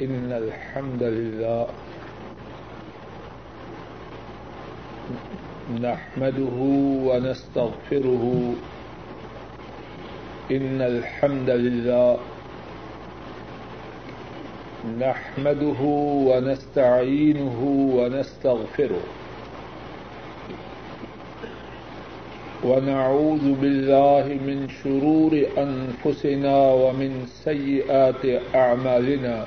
إن الحمد لله نحمده ونستغفره إن الحمد لله نحمده ونستعينه ونستغفره ونعوذ بالله من شرور أنفسنا ومن سيئات أعمالنا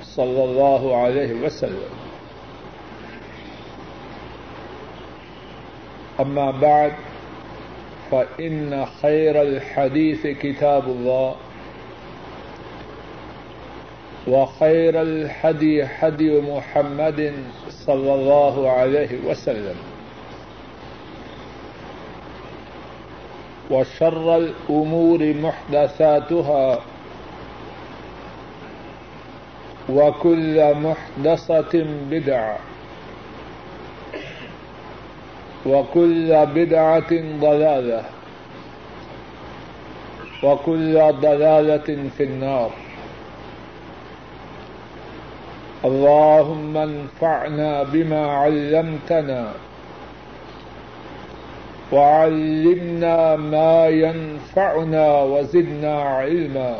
صلى الله عليه وسلم. أما بعد، فإن خير الحديث كتاب الله، وخير الحدي حدي محمد صلى الله عليه وسلم. وشر الأمور محدثاتها وكل محدثة بدعة وكل بدعة ضلالة وكل ضلالة في النار اللهم انفعنا بما علمتنا وعلمنا ما ينفعنا وزدنا علما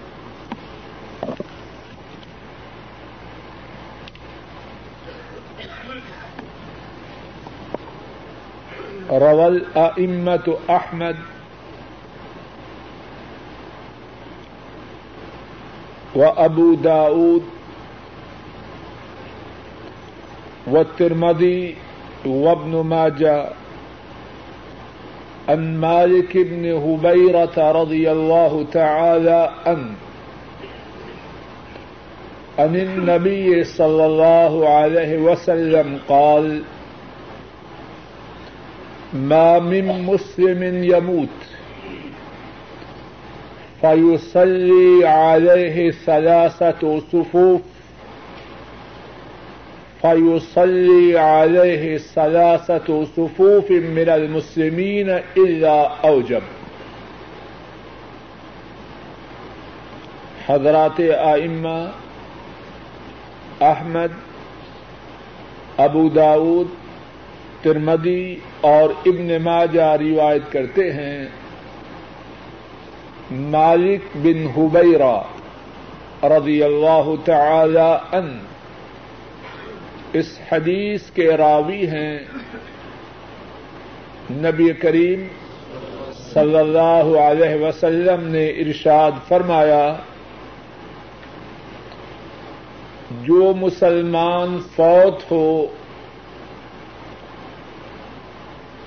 روى الأئمة أحمد وأبو داود والترمذي وابن ماجه عن مالك بن هبيرة رضي الله تعالى عنه عن النبي صلى الله عليه وسلم قال ما من مسلم يموت. فيصلي عليه ثلاثة صفوف. فيصلي عليه ثلاثة صفوف من المسلمين إلا أوجب حضرات آئمہ، احمد، ابو داود ترمدی اور ابن ماجہ روایت کرتے ہیں، مالک بن حبیرہ رضی اللہ تعالی عنہ اس حدیث کے راوی ہیں نبی کریم صلی اللہ علیہ وسلم نے ارشاد فرمایا، جو مسلمان فوت ہو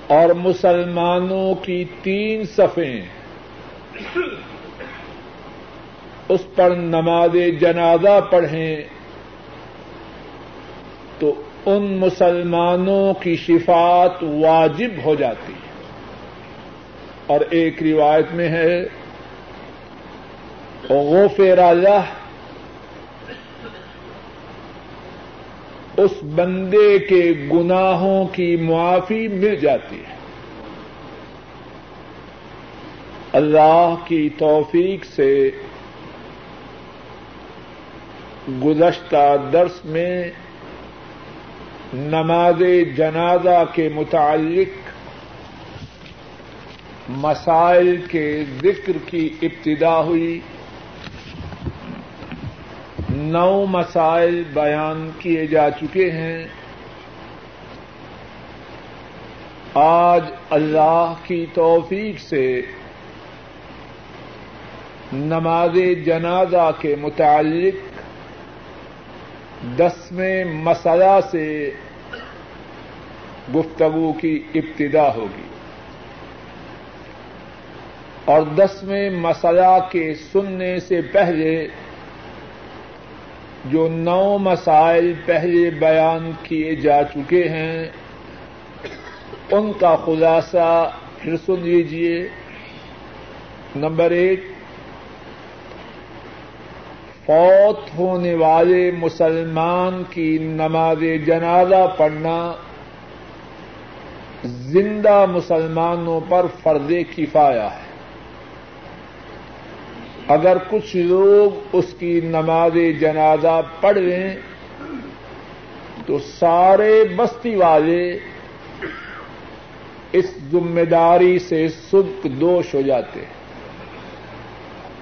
اور مسلمانوں کی تین صفیں۔ اس پر نماز جنازہ پڑھیں تو ان مسلمانوں کی شفات واجب ہو جاتی ہے۔ اور ایک روایت میں ہے، غفر اللہ اس بندے کے گناہوں کی معافی مل جاتی ہے۔ اللہ کی توفیق سے گزشتہ درس میں نماز جنازہ کے متعلق مسائل کے ذکر کی ابتدا ہوئی۔ نو مسائل بیان کیے جا چکے ہیں۔ آج اللہ کی توفیق سے نماز جنازہ کے متعلق دسویں مسئلہ سے گفتگو کی ابتدا ہوگی۔ اور دسویں مسئلہ کے سننے سے پہلے جو نو مسائل پہلے بیان کیے جا چکے ہیں، ان کا خلاصہ پھر سن لیجیے نمبر ایک، فوت ہونے والے مسلمان کی نماز جنازہ پڑھنا زندہ مسلمانوں پر فرض کفایا ہے۔ اگر کچھ لوگ اس کی نماز جنازہ پڑھ لیں، تو سارے بستی والے اس ذمہ داری سے سدک دوش ہو جاتے ہیں۔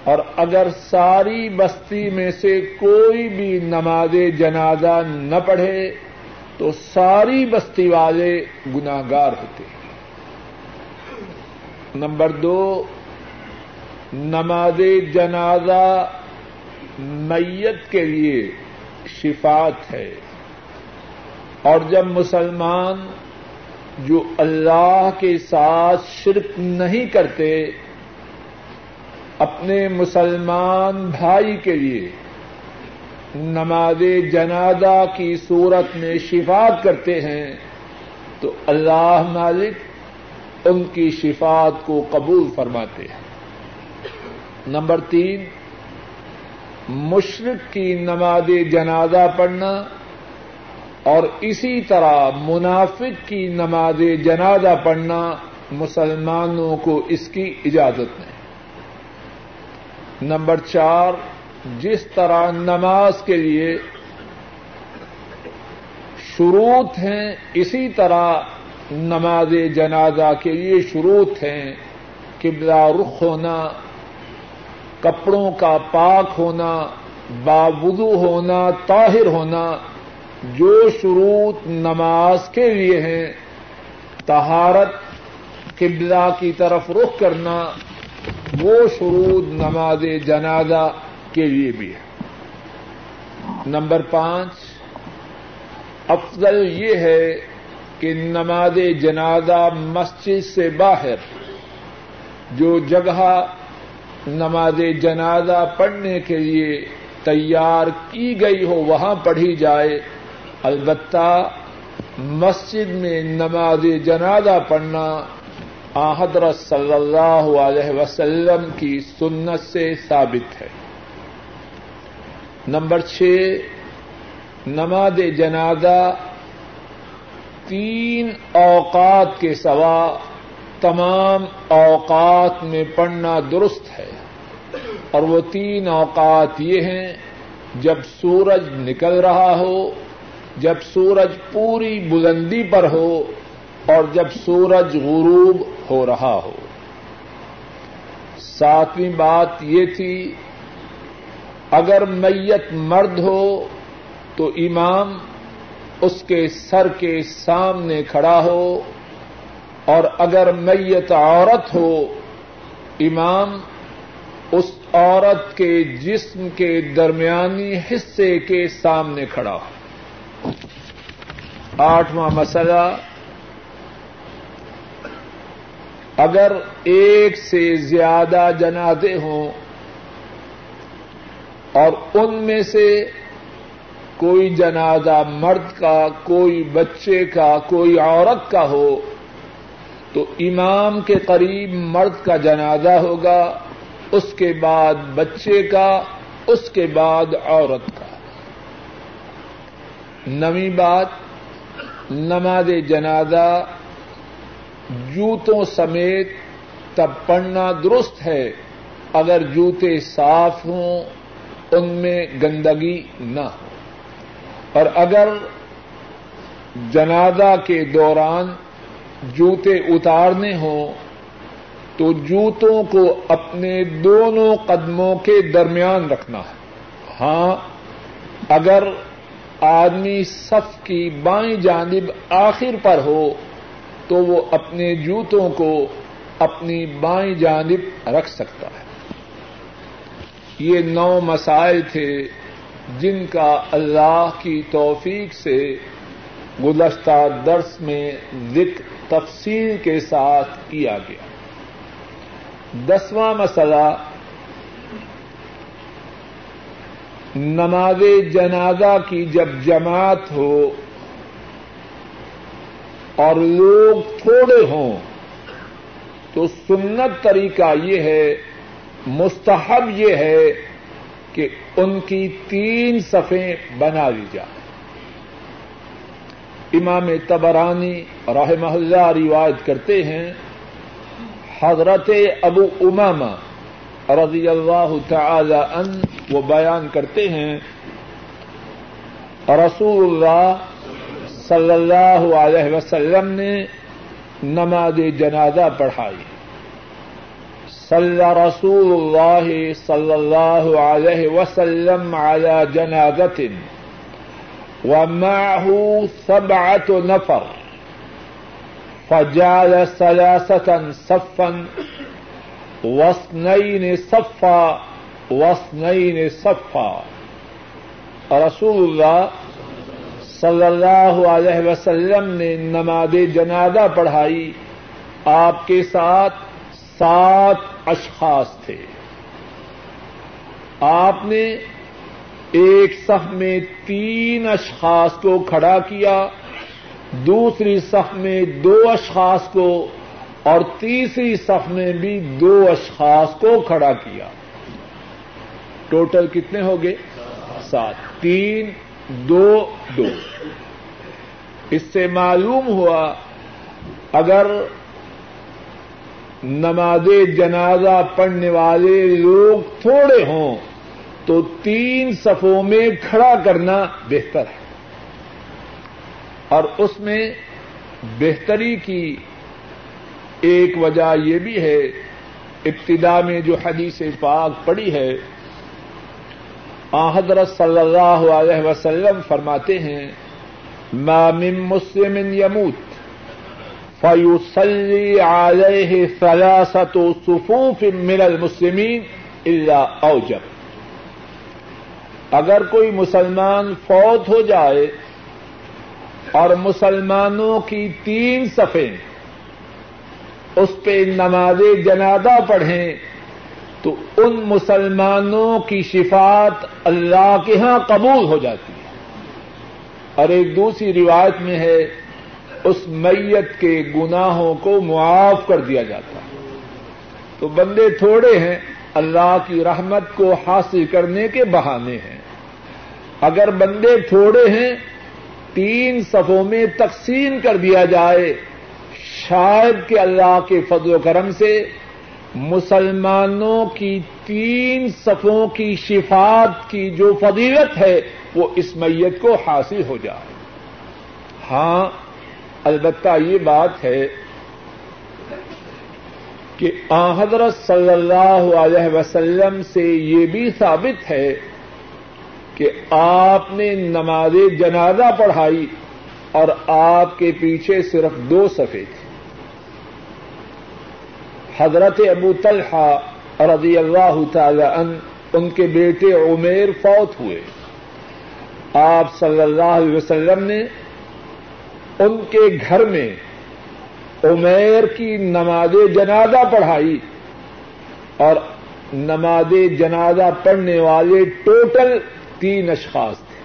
اور اگر ساری بستی میں سے کوئی بھی نماز جنازہ نہ پڑھے، تو ساری بستی والے گناگار ہوتے ہیں۔ نمبر دو نماز جنازہ میت کے لیے شفات ہے۔ اور جب مسلمان جو اللہ کے ساتھ شرک نہیں کرتے، اپنے مسلمان بھائی کے لیے نماز جنازہ کی صورت میں شفات کرتے ہیں، تو اللہ مالک ان کی شفات کو قبول فرماتے ہیں۔ نمبر تین، مشرق کی نماز جنازہ پڑھنا اور اسی طرح منافق کی نماز جنازہ پڑھنا مسلمانوں کو اس کی اجازت نہیں۔ نمبر چار، جس طرح نماز کے لیے شروط ہیں، اسی طرح نماز جنازہ کے لیے شروط ہیں، قبلہ رخ ہونا کپڑوں کا پاک ہونا، باوضو ہونا، طاہر ہونا جو شروط نماز کے لیے ہیں تہارت قبلہ کی طرف رخ کرنا وہ شروط نماز جنازہ کے لیے بھی ہے نمبر پانچ، افضل یہ ہے کہ نماز جنازہ مسجد سے باہر جو جگہ نماز جنازہ پڑھنے کے لیے تیار کی گئی ہو، وہاں پڑھی جائے۔ البتہ مسجد میں نماز جنازہ پڑھنا حضرت صلی اللہ علیہ وسلم کی سنت سے ثابت ہے۔ نمبر چھ، نماز جنازہ تین اوقات کے سوا تمام اوقات میں پڑھنا درست ہے۔ اور وہ تین اوقات یہ ہیں، جب سورج نکل رہا ہو، جب سورج پوری بلندی پر ہو، اور جب سورج غروب ہو رہا ہو۔ ساتویں بات یہ تھی، اگر میت مرد ہو، تو امام اس کے سر کے سامنے کھڑا ہو، اور اگر میت عورت ہو، امام اس عورت کے جسم کے درمیانی حصے کے سامنے کھڑا ہو۔ آٹھواں مسئلہ، اگر ایک سے زیادہ جنازے ہوں اور ان میں سے کوئی جنازہ مرد کا، کوئی بچے کا، کوئی عورت کا ہو تو امام کے قریب مرد کا جنازہ ہوگا۔ اس کے بعد بچے کا، اس کے بعد عورت کا۔ نویں بات، نماز جنازہ جوتوں سمیت تب پڑھنا درست ہے اگر جوتے صاف ہوں، ان میں گندگی نہ ہو۔ اور اگر جنازہ کے دوران جوتے اتارنے ہوں تو جوتوں کو اپنے دونوں قدموں کے درمیان رکھنا ہے۔ ہاں اگر آدمی صف کی بائیں جانب آخر پر ہو، تو وہ اپنے جوتوں کو اپنی بائیں جانب رکھ سکتا ہے۔ یہ نو مسائل تھے جن کا اللہ کی توفیق سے گزشتہ درس میں ذکر تفصیل کے ساتھ کیا گیا۔ دسواں مسئلہ، نماز جنازہ کی جب جماعت ہو اور لوگ تھوڑے ہوں، تو سنت طریقہ یہ ہے، مستحب یہ ہے کہ ان کی تین صفیں بنا لی جائیں۔ امام تبرانی رحمہ اللہ روایت کرتے ہیں حضرت ابو امامہ رضی اللہ تعالی ان وہ بیان کرتے ہیں، رسول اللہ صلی اللہ علیہ وسلم نے نماز جنازہ پڑھائی۔ صلی رسول اللہ صلی اللہ علیہ وسلم على جنازت ومعه سبعة نفر۔ فجعل ثلاثة صفا واثنين صفا واثنين صفا رسول اللہ صلی اللہ علیہ وسلم نے نماز جنازہ پڑھائی آپ کے ساتھ سات اشخاص تھے آپ نے ایک صف میں تین اشخاص کو کھڑا کیا دوسری صف میں دو اشخاص کو اور تیسری صف میں بھی دو اشخاص کو کھڑا کیا۔ ٹوٹل کتنے ہو گئے؟ سات۔ تین، دو دو۔ اس سے معلوم ہوا اگر نماز جنازہ پڑھنے والے لوگ تھوڑے ہوں تو تین صفوں میں کھڑا کرنا بہتر ہے۔ اور اس میں بہتری کی ایک وجہ یہ بھی ہے ابتدا میں جو حدیث پاک پڑی ہے حضرت صلی اللہ علیہ وسلم فرماتے ہیں من مسلم یموت فیوسلی علیہ ثلاثت صفوف من المسلمین الا اوجب. اگر کوئی مسلمان فوت ہو جائے اور مسلمانوں کی تین صفیں۔ اس پہ نماز جنازہ پڑھیں تو ان مسلمانوں کی شفات اللہ کے ہاں قبول ہو جاتی ہے۔ اور ایک دوسری روایت میں ہے، اس میت کے گناہوں کو معاف کر دیا جاتا ہے۔ تو بندے تھوڑے ہیں، اللہ کی رحمت کو حاصل کرنے کے بہانے ہیں۔ اگر بندے تھوڑے ہیں تین صفوں میں تقسیم کر دیا جائے۔ شاید کہ اللہ کے فضل و کرم سے مسلمانوں کی تین صفوں کی شفات کی جو فضیلت ہے، وہ اس میت کو حاصل ہو جائے۔ ہاں البتہ یہ بات ہے کہ آ حضرت صلی اللہ علیہ وسلم سے یہ بھی ثابت ہے کہ آپ نے نماز جنازہ پڑھائی اور آپ کے پیچھے صرف دو صفے تھے۔ حضرت ابو طلحہ رضی اللہ تعالی ان ان کے بیٹے عمیر فوت ہوئے۔ آپ صلی اللہ علیہ وسلم نے ان کے گھر میں عمیر کی نماز جنازہ پڑھائی اور نماز جنازہ پڑھنے والے ٹوٹل تین اشخاص تھے۔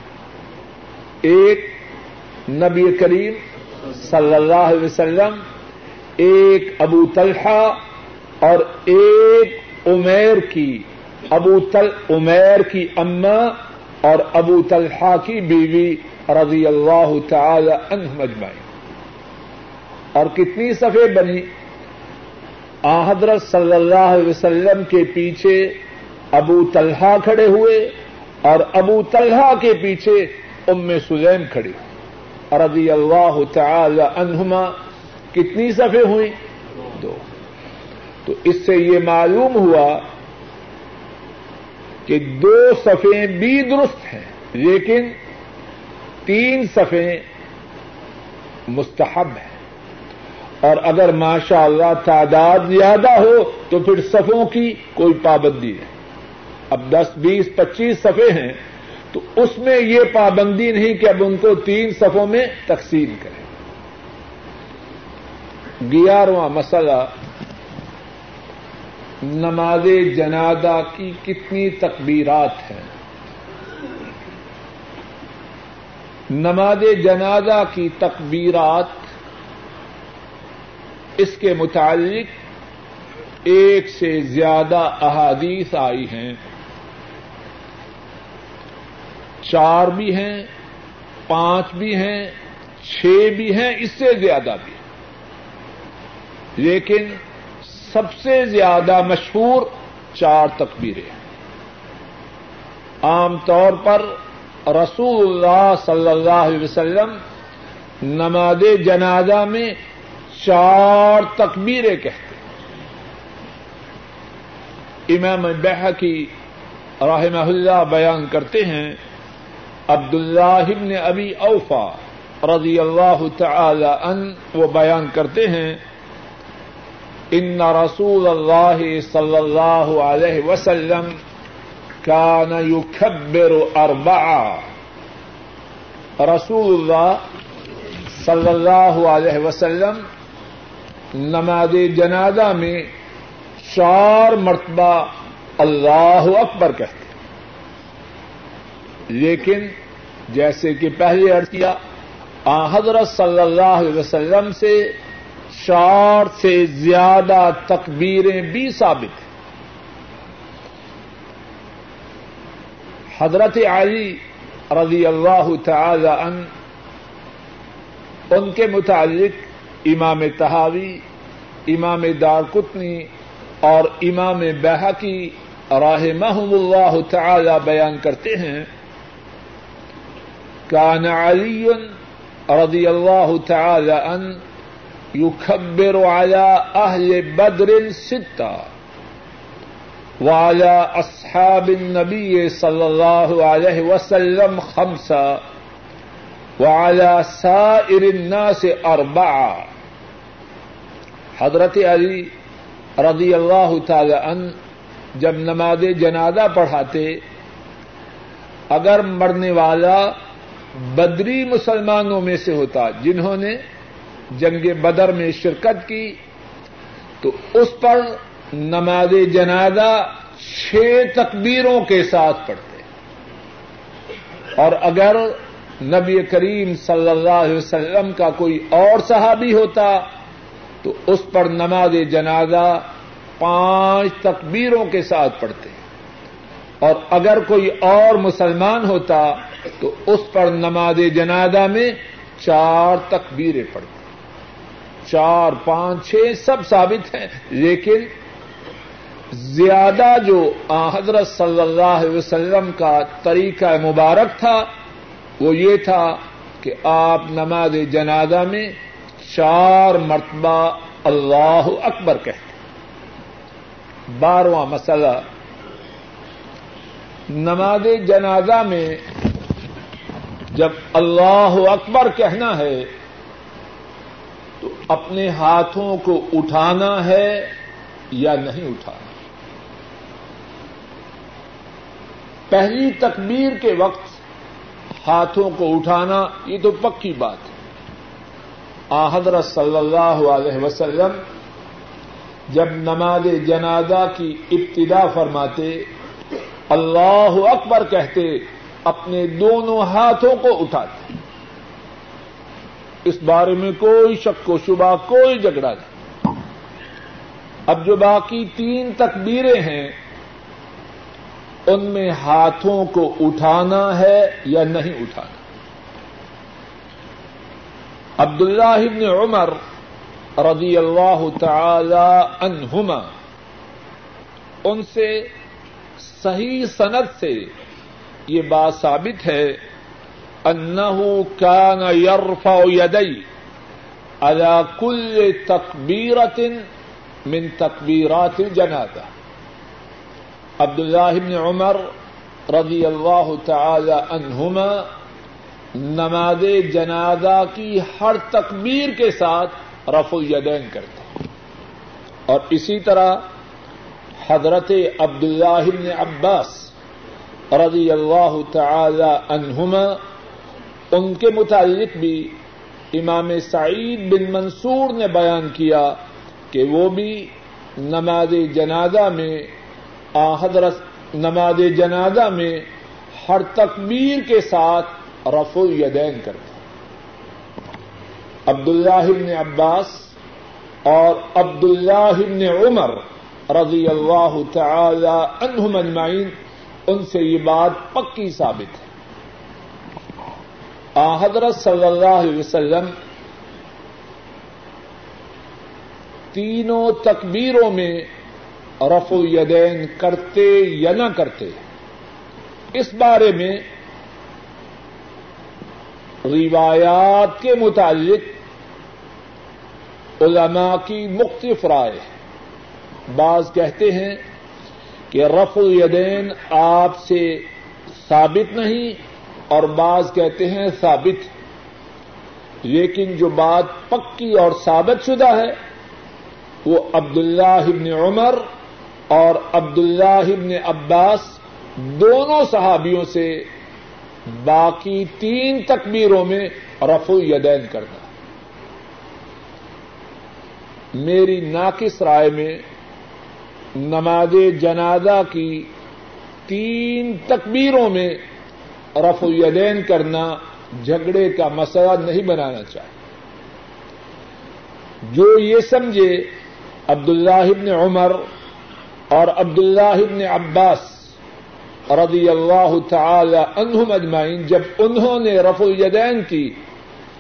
ایک نبی کریم صلی اللہ علیہ وسلم، ایک ابو طلحہ اور ایک عمیر کی، ابو تل عمیر کی اما اور ابو طلحہ کی بیوی رضی اللہ تعالی عنہ مجمعین اور کتنی صفحے بنی؟ حضرت صلی اللہ علیہ وسلم کے پیچھے ابو طلحہ کھڑے ہوئے اور ابو طلحہ کے پیچھے ام سلیم کھڑی۔ رضی اللہ تعالی عنہما کتنی صفحے ہوئی دو۔ تو اس سے یہ معلوم ہوا کہ دو صفیں بھی درست ہیں، لیکن تین صفیں مستحب ہیں۔ اور اگر ماشاء اللہ تعداد زیادہ ہو تو پھر صفوں کی کوئی پابندی نہیں۔ اب دس، بیس، پچیس صفے ہیں، تو اس میں یہ پابندی نہیں کہ اب ان کو تین صفوں میں تقسیم کریں۔ گیارہواں مسئلہ، نماز جنازہ کی کتنی تکبیرات ہیں؟ نماز جنازہ کی تکبیرات اس کے متعلق ایک سے زیادہ احادیث آئی ہیں۔ چار بھی ہیں، پانچ بھی ہیں، چھ بھی ہیں، اس سے زیادہ بھی لیکن سب سے زیادہ مشہور چار تکبیریں عام طور پر رسول اللہ صلی اللہ علیہ وسلم نماز جنازہ میں چار تکبیریں کہتے امام بحقی رحمہ اللہ بیان کرتے ہیں عبد اللہ ابن ابی اوفا رضی اللہ تعالی ان وہ بیان کرتے ہیں، ان رسول اللہ صلی اللہ علیہ وسلم کان يكبر اربعا رسول اللہ صلی اللہ علیہ وسلم نماز جنازہ میں چار مرتبہ اللہ اکبر کہتے لیکن جیسے کہ پہلے ارد کیا، آ، حضرت صلی اللہ علیہ وسلم سے چار سے زیادہ تکبیریں بھی ثابت ہیں۔ حضرت علی رضی اللہ تعالی ان ان کے متعلق امام تحاوی امام دارکتنی اور امام بحقی راہ محم اللہ تعالی بیان کرتے ہیں۔ کان علی رضی اللہ تعالی ان يكبر على أهل بدر ستة وعلى أصحاب النبي صلى الله عليه وسلم خمسة وعلى سائر الناس أربعة حضرت علی رضی اللہ تعالی ان جب نماز جنازہ پڑھاتے، اگر مرنے والا بدری مسلمانوں میں سے ہوتا جنہوں نے جنگ بدر میں شرکت کی، تو اس پر نماز جنازہ چھ تکبیروں کے ساتھ پڑھتے۔ اور اگر نبی کریم صلی اللہ علیہ وسلم کا کوئی اور صحابی ہوتا، تو اس پر نماز جنازہ پانچ تکبیروں کے ساتھ پڑھتے۔ اور اگر کوئی اور مسلمان ہوتا تو اس پر نماز جنازہ میں چار تکبیریں پڑھتے۔ چار، پانچ، چھ سب ثابت ہیں، لیکن زیادہ جو حضرت صلی اللہ علیہ وسلم کا طریقہ مبارک تھا، وہ یہ تھا کہ آپ نماز جنازہ میں چار مرتبہ اللہ اکبر کہتے۔ بارواں مسئلہ نماز جنازہ میں جب اللہ اکبر کہنا ہے تو اپنے ہاتھوں کو اٹھانا ہے یا نہیں اٹھانا؟ پہلی تکبیر کے وقت ہاتھوں کو اٹھانا یہ تو پکی بات ہے۔ حضرت صلی اللہ علیہ وسلم جب نماز جنازہ کی ابتدا فرماتے اللہ اکبر کہتے اپنے دونوں ہاتھوں کو اٹھاتے اس بارے میں کوئی شک و شبہ کوئی جھگڑا نہیں۔ اب جو باقی تین تکبیریں ہیں، ان میں ہاتھوں کو اٹھانا ہے یا نہیں اٹھانا۔ عبد اللہ عمر رضی اللہ تعالی عنہما، ان سے صحیح صنعت سے یہ بات ثابت ہے انه كان يرفع يدي على كل تكبيرة من تكبيرات الجنازة عبد الله بن عمر رضی اللہ تعالی عنہما نماز جنازہ کی ہر تکبیر کے ساتھ رف الیدین کرتے اور اسی طرح حضرت عبداللہ بن عباس رضی اللہ تعالی عنہما، ان کے متعلق بھی امام سعید بن منصور نے بیان کیا کہ وہ بھی نماز جنازہ میں حضرت نماز جنازہ میں ہر تکبیر کے ساتھ رفع الیدین کرتے عبداللہ بن عباس اور عبداللہ بن عمر رضی اللہ تعالی عنہم اجمعین، ان سے یہ بات پکی ثابت ہے۔ آ، حضرت صلی اللہ علیہ وسلم تینوں تکبیروں میں رف یدین کرتے یا نہ کرتے، اس بارے میں روایات کے متعلق علماء کی مختلف رائے ہے۔ بعض کہتے ہیں کہ رف یدین آپ سے ثابت نہیں اور بعض کہتے ہیں ثابت۔ لیکن جو بات پکی اور ثابت شدہ ہے وہ عبداللہ ابن عمر اور عبداللہ ابن عباس دونوں صحابیوں سے باقی تین تکبیروں میں رفع یدین کرنا۔ میری ناقص رائے میں نماز جنازہ کی تین تکبیروں میں رف الیدین کرنا جھگڑے کا مسئلہ نہیں بنانا چاہیے جو یہ سمجھے عبداللہ ابن عمر اور عبداللہ ابن عباس رضی اللہ تعالی عنہم اجمعین، جب انہوں نے رف الیدین کی،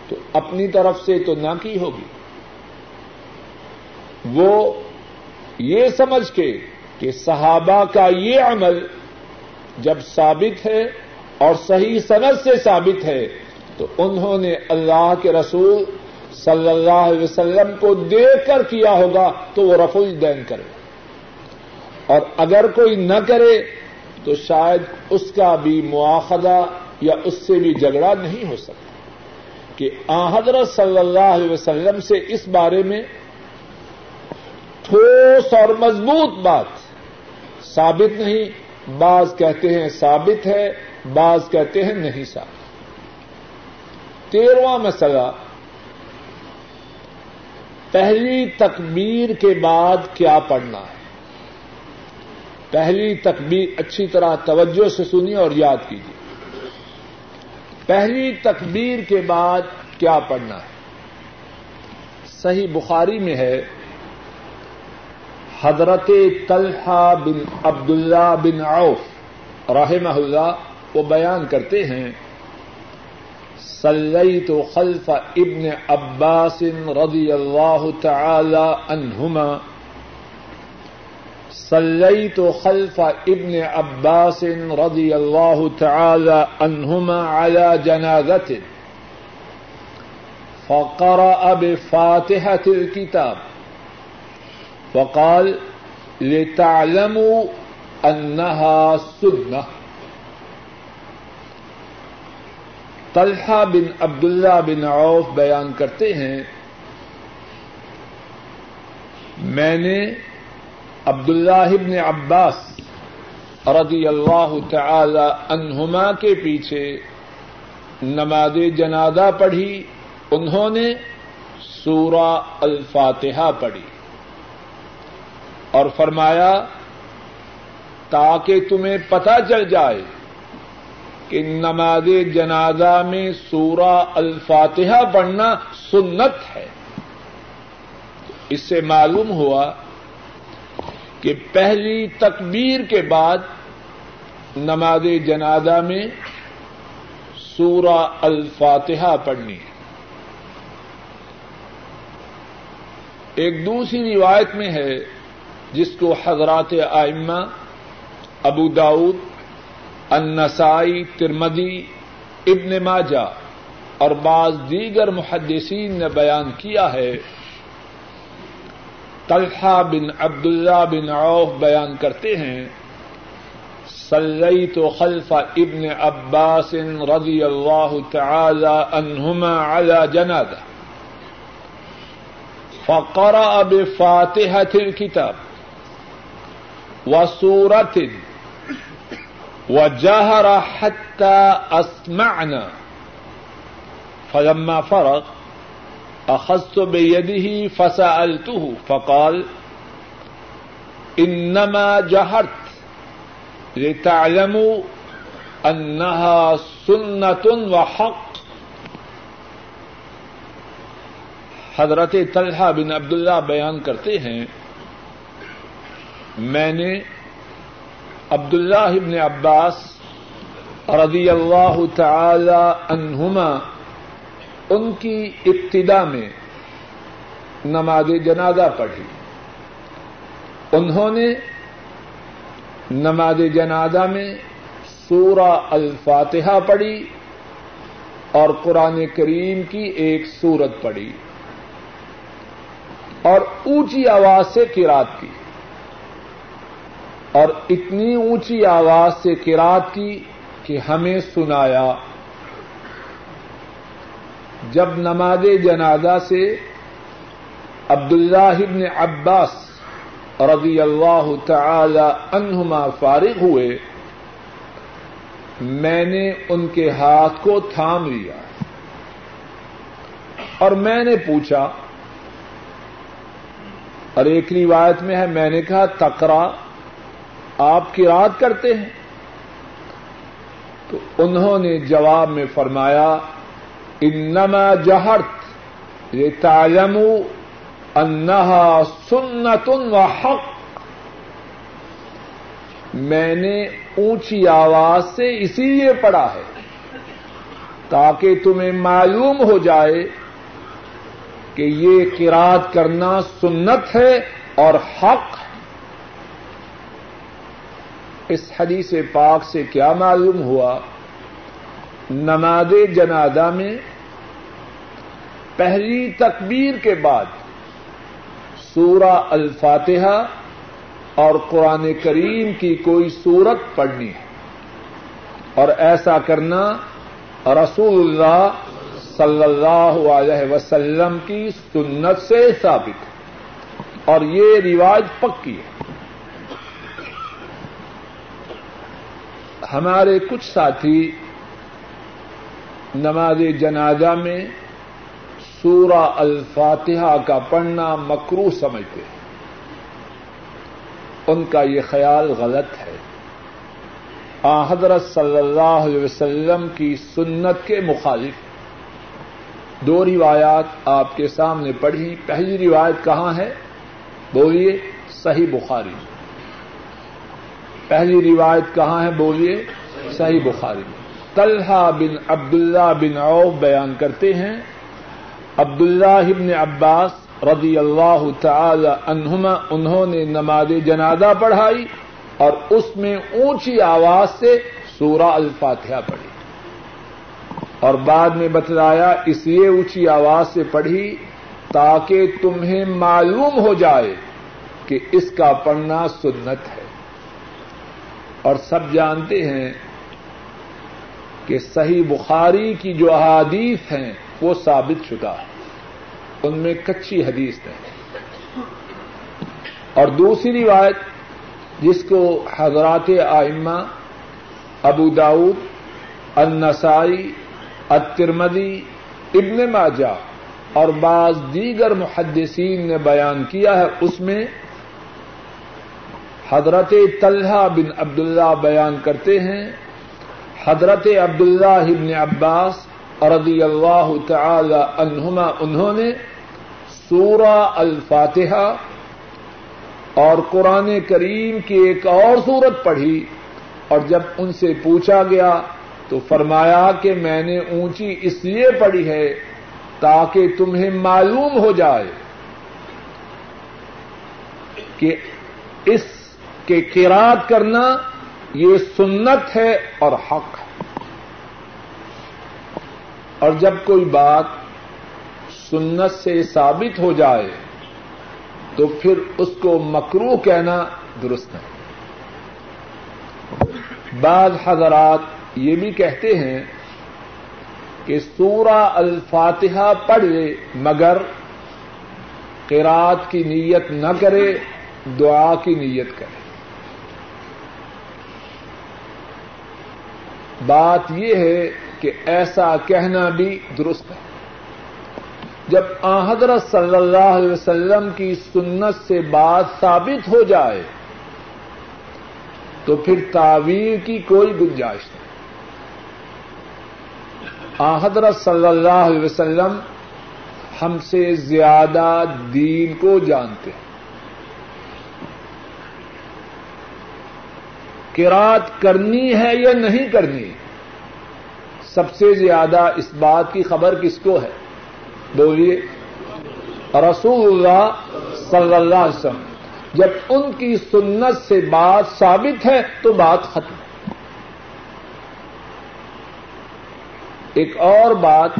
تو اپنی طرف سے تو نہ کی ہوگی۔ وہ یہ سمجھ کے کہ صحابہ کا یہ عمل جب ثابت ہے اور صحیح صنعت سے ثابت ہے، تو انہوں نے اللہ کے رسول صلی اللہ علیہ وسلم کو دیکھ کر کیا ہوگا تو وہ رف الدین کرے۔ اور اگر کوئی نہ کرے تو شاید اس کا بھی مواخذہ یا اس سے بھی جھگڑا نہیں ہو سکتا۔ کہ آ حضرت صلی اللہ علیہ وسلم سے اس بارے میں ٹھوس اور مضبوط بات۔ ثابت نہیں، بعض کہتے ہیں ثابت ہے، بعض کہتے ہیں نہیں صاحب تیرواں مسئلہ، پہلی تکبیر کے بعد کیا پڑھنا ہے؟ پہلی تکبیر، اچھی طرح توجہ سے سنیے اور یاد کیجیے۔ پہلی تکبیر کے بعد کیا پڑھنا ہے؟ صحیح بخاری میں ہے حضرت طلحہ بن عبداللہ بن عوف رحمہ اللہ وہ بیان کرتے ہیں سلئی تو خلف ابن عباس رضی اللہ تعالی عنہما سلئی تو خلف ابن عباس رضی اللہ تعالی عنہما على جنازت فقرأ بفاتحة الكتاب وقال لتعلموا أنها سنة. طلحہ بن عبداللہ بن عوف بیان کرتے ہیں، میں نے عبداللہ بن عباس رضی اللہ تعالی عنہما کے پیچھے نماز جنازہ پڑھی، انہوں نے سورہ الفاتحہ پڑھی۔ اور فرمایا تاکہ تمہیں پتہ چل جائے کہ نماز جنازہ میں سورہ الفاتحہ پڑھنا سنت ہے۔ اس سے معلوم ہوا کہ پہلی تکبیر کے بعد نماز جنازہ میں سورہ الفاتحہ پڑھنی ایک دوسری روایت میں ہے جس کو حضرات آئمہ ابو داود النسائی ترمدی ابن ماجا اور بعض دیگر محدثین نے بیان کیا ہے۔ طلحہ بن عبداللہ بن عوف بیان کرتے ہیں صليت خلف ابن عباس رضي الله تعالى عنهما على جنازة فقرأ بفاتحة الكتاب۔ وسورة وجهر حتى أسمعنا. فلما فرغ، أخذت بيده فسألته، فقال إنما جهرت لتعلموا أنها سنة وحق. حضرت طلحہ بن عبداللہ بیان کرتے ہیں میں نے عبداللہ ابن عباس رضی اللہ تعالی عنہما ان کی ابتدا میں نماز جنازہ پڑھی۔ انہوں نے نماز جنازہ میں سورہ الفاتحہ پڑھی اور قرآن کریم کی ایک سورت پڑھی اور اونچی آواز سے کراط کی۔ اور اتنی اونچی آواز سے کراط کی کہ ہمیں سنایا۔ جب نماز جنازہ سے عبداللہ ابن عباس رضی اللہ تعالی عنہما فارغ ہوئے، میں نے ان کے ہاتھ کو تھام لیا۔ اور میں نے پوچھا، اور ایک روایت میں ہے، میں نے کہا تکرا آپ کی رات کرتے ہیں۔ تو انہوں نے جواب میں فرمایا، انما جہرت یہ تعلم انہا سنت و حق۔ میں نے اونچی آواز سے اسی لیے پڑھا ہے تاکہ تمہیں معلوم ہو جائے کہ یہ قراد کرنا سنت ہے اور حق اس حدیث پاک سے کیا معلوم ہوا؟ نماز جنازہ میں پہلی تکبیر کے بعد سورہ الفاتحہ اور قرآن کریم کی کوئی سورت پڑھنی ہے۔ اور ایسا کرنا رسول اللہ صلی اللہ علیہ وسلم کی سنت سے ثابت ہے۔ اور یہ رواج پکی ہے۔ ہمارے کچھ ساتھی نماز جنازہ میں سورہ الفاتحہ کا پڑھنا مکرو سمجھتے ہیں۔ ان کا یہ خیال غلط ہے۔ آ، حضرت صلی اللہ علیہ وسلم کی سنت کے مخالف۔ دو روایات آپ کے سامنے پڑھی۔ پہلی روایت کہاں ہے؟ بولیے، صحیح بخاری۔ پہلی روایت کہاں ہے بولیے؟ صحیح بخاری طلحہ بن عبداللہ بن عوف بیان کرتے ہیں۔ عبداللہ ابن عباس رضی اللہ تعالی عنہما، انہوں نے نماز جنازہ پڑھائی اور اس میں اونچی آواز سے سورہ الفاتحہ پڑھی۔ اور بعد میں بتلایا، اس لیے اونچی آواز سے پڑھی تاکہ تمہیں معلوم ہو جائے کہ اس کا پڑھنا سنت ہے۔ اور سب جانتے ہیں کہ صحیح بخاری کی جو احادیث ہیں وہ ثابت شدہ ہے ان میں کچی حدیث ہے اور دوسری روایت جس کو حضرات آئمہ ابو داود النسائی الترمدی ابن ماجہ اور بعض دیگر محدثین نے بیان کیا ہے، اس میں حضرت طلحہ بن عبداللہ بیان کرتے ہیں۔ حضرت عبداللہ ابن عباس رضی اللہ تعالی عنہما، انہوں نے سورہ الفاتحہ اور قرآن کریم کی ایک اور سورت پڑھی اور جب ان سے پوچھا گیا تو فرمایا کہ میں نے اونچی اس لیے پڑھی ہے تاکہ تمہیں معلوم ہو جائے کہ اس کے قراد کرنا یہ سنت ہے اور حق ہے۔ اور جب کوئی بات سنت سے ثابت ہو جائے تو پھر اس کو مکرو کہنا درست ہے۔ بعض حضرات یہ بھی کہتے ہیں کہ سورہ الفاتحہ پڑھ لے مگر قرات کی نیت نہ کرے، دعا کی نیت کرے۔ بات یہ ہے کہ ایسا کہنا بھی درست ہے۔ جب حضرت صلی اللہ علیہ وسلم کی سنت سے بات ثابت ہو جائے، تو پھر تعویر کی کوئی گنجائش نہیں۔ حضرت صلی اللہ علیہ وسلم ہم سے زیادہ دین کو جانتے ہیں۔ کراط کرنی ہے یا نہیں کرنی؟ سب سے زیادہ اس بات کی خبر کس کو ہے؟ بولیے، رسول اللہ صلی اللہ علیہ وسلم۔ جب ان کی سنت سے بات ثابت ہے تو بات ختم۔ ایک اور بات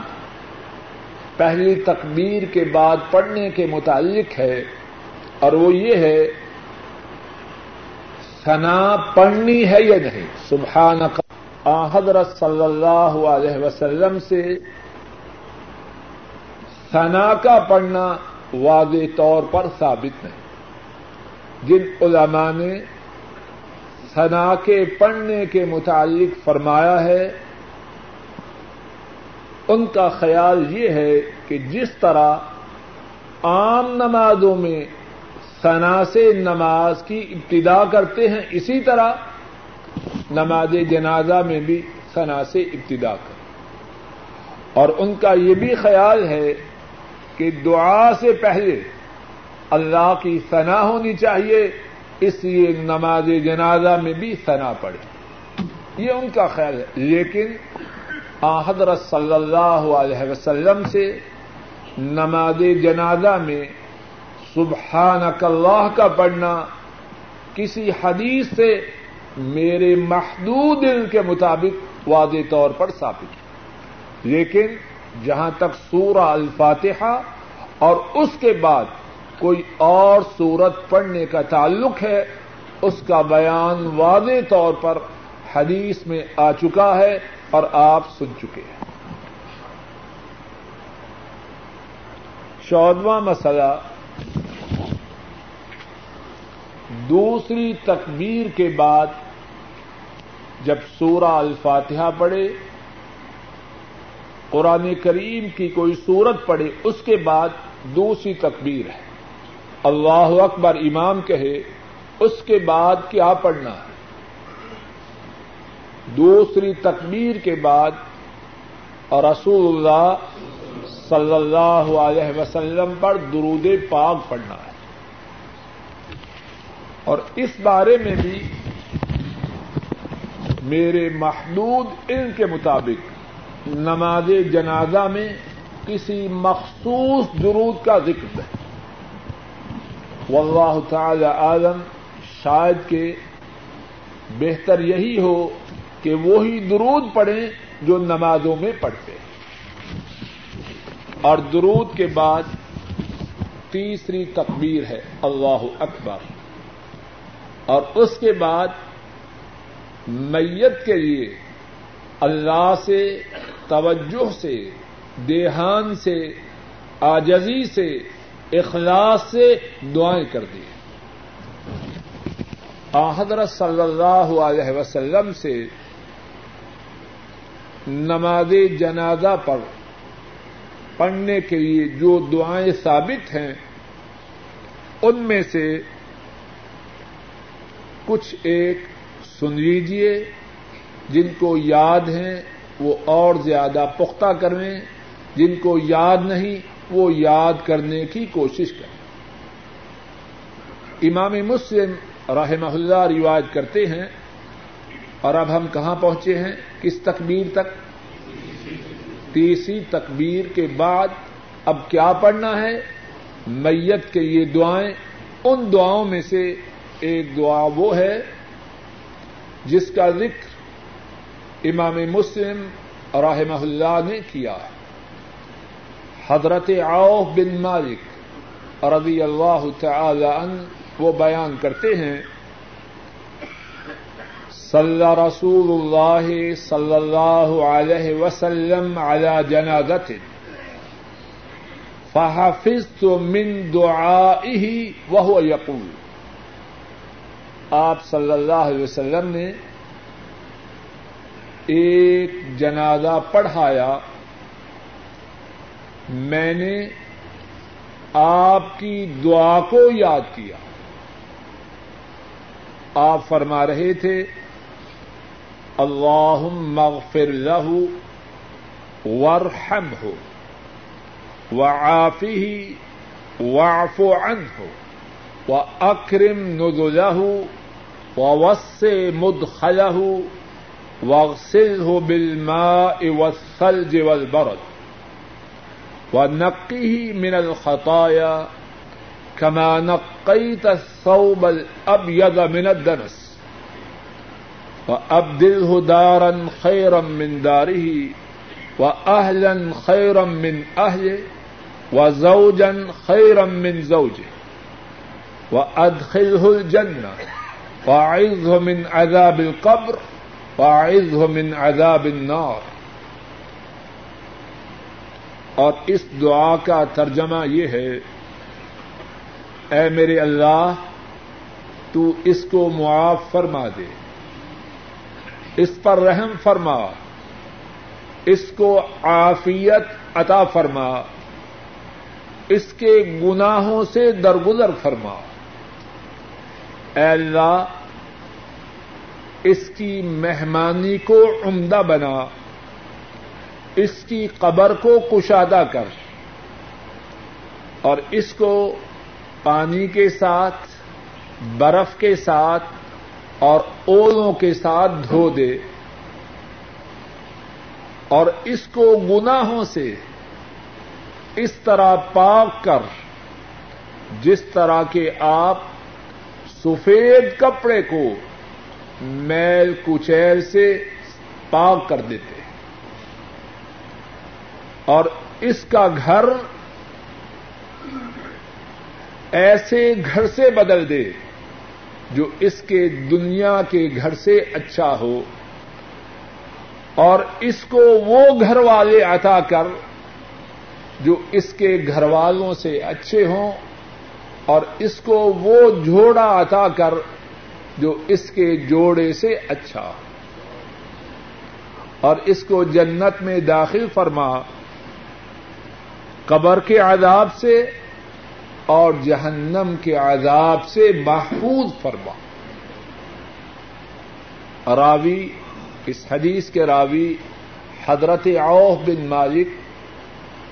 پہلی تکبیر کے بعد پڑھنے کے متعلق ہے اور وہ یہ ہے ثنا پڑھنی ہے یا نہیں؟ سبحان حضرت صلی اللہ علیہ وسلم سے ثنا کا پڑھنا واضح طور پر ثابت نہیں۔ جن علماء نے ثنا کے پڑھنے کے متعلق فرمایا ہے، ان کا خیال یہ ہے کہ جس طرح عام نمازوں میں ثنا سے نماز کی ابتدا کرتے ہیں، اسی طرح نماز جنازہ میں بھی ثنا سے ابتدا کریں اور ان کا یہ بھی خیال ہے کہ دعا سے پہلے اللہ کی ثنا ہونی چاہیے، اس لیے نماز جنازہ میں بھی ثنا پڑے یہ ان کا خیال ہے۔ لیکن حضرت صلی اللہ علیہ وسلم سے نماز جنازہ میں سبحانک اللہ کا پڑھنا کسی حدیث سے میرے محدود علم کے مطابق واضح طور پر ثابت لیکن جہاں تک سورہ الفاتحہ اور اس کے بعد کوئی اور سورت پڑھنے کا تعلق ہے، اس کا بیان واضح طور پر حدیث میں آ چکا ہے اور آپ سن چکے ہیں۔ چودواں مسئلہ دوسری تکبیر کے بعد جب سورہ الفاتحہ پڑھے، قرآن کریم کی کوئی سورت پڑھے، اس کے بعد دوسری تکبیر ہے۔ اللہ اکبر امام کہے، اس کے بعد کیا پڑھنا ہے؟ دوسری تکبیر کے بعد رسول اللہ صلی اللہ علیہ وسلم پر درود پاک پڑھنا ہے۔ اور اس بارے میں بھی میرے محدود علم کے مطابق نماز جنازہ میں کسی مخصوص درود کا ذکر ہے۔ واللہ تعالی عالم شاید کہ بہتر یہی ہو کہ وہی درود پڑھیں جو نمازوں میں پڑھتے اور درود کے بعد تیسری تکبیر ہے، اللہ اکبر۔ اور اس کے بعد میت کے لیے اللہ سے، توجہ سے، دیہان سے، آجزی سے، اخلاص سے دعائیں کر دی۔ حضرت صلی اللہ علیہ وسلم سے نماز جنازہ پر پڑھنے کے لیے جو دعائیں ثابت ہیں، ان میں سے کچھ ایک سن لیجیے جن کو یاد ہیں وہ اور زیادہ پختہ کریں جن کو یاد نہیں وہ یاد کرنے کی کوشش کریں۔ امام مسلم رحمہ اللہ روایت کرتے ہیں، اور اب ہم کہاں پہنچے ہیں؟ کس تکبیر تک؟ تیسری تکبیر کے بعد اب کیا پڑھنا ہے؟ میت کے یہ دعائیں، ان دعاؤں میں سے ایک دعا وہ ہے جس کا ذکر امام مسلم رحمہ اللہ نے کیا حضرت عوف بن مالک رضی اللہ تعالی عنہ وہ بیان کرتے ہیں صلى رسول الله صلى الله عليه وسلم على جنازته فحفظت من دعائه وهو يقول آپ صلی اللہ علیہ وسلم نے ایک جنازہ پڑھایا، میں نے آپ کی دعا کو یاد کیا۔ آپ فرما رہے تھے اللہ مغفر له ورحم ہو وعافی واف عنه واکرم نزله ووسع مدخله واغسله بالماء والثلج والبرد. ونقه من الخطايا كما نقيت الثوب الأبيض من الدنس. وأبدله دارا خيرا من داره وأهلا خيرا من أهله وزوجا خيرا من زوجه. وأدخله الجنة. وأعذه من عذاب القبر وأعذه من عذاب النار۔ اور اس دعا کا ترجمہ یہ ہے، اے میرے اللہ، تو اس کو معاف فرما دے، اس پر رحم فرما، اس کو عافیت عطا فرما، اس کے گناہوں سے درگزر فرما۔ اے اللہ اس کی مہمانی کو عمدہ بنا، اس کی قبر کو کشادہ کر، اور اس کو پانی کے ساتھ، برف کے ساتھ، اور اولوں کے ساتھ دھو دے۔ اور اس کو گناہوں سے اس طرح پاک کر، جس طرح کے آپ سفید کپڑے کو میل کچیل سے پاک کر دیتے اور اس کا گھر ایسے گھر سے بدل دے جو اس کے دنیا کے گھر سے اچھا ہو۔ اور اس کو وہ گھر والے عطا کر جو اس کے گھر والوں سے اچھے ہوں اور اس کو وہ جوڑا عطا کر جو اس کے جوڑے سے اچھا۔ اور اس کو جنت میں داخل فرما۔ قبر کے عذاب سے اور جہنم کے عذاب سے محفوظ فرما۔ راوی، اس حدیث کے راوی حضرت عوف بن مالک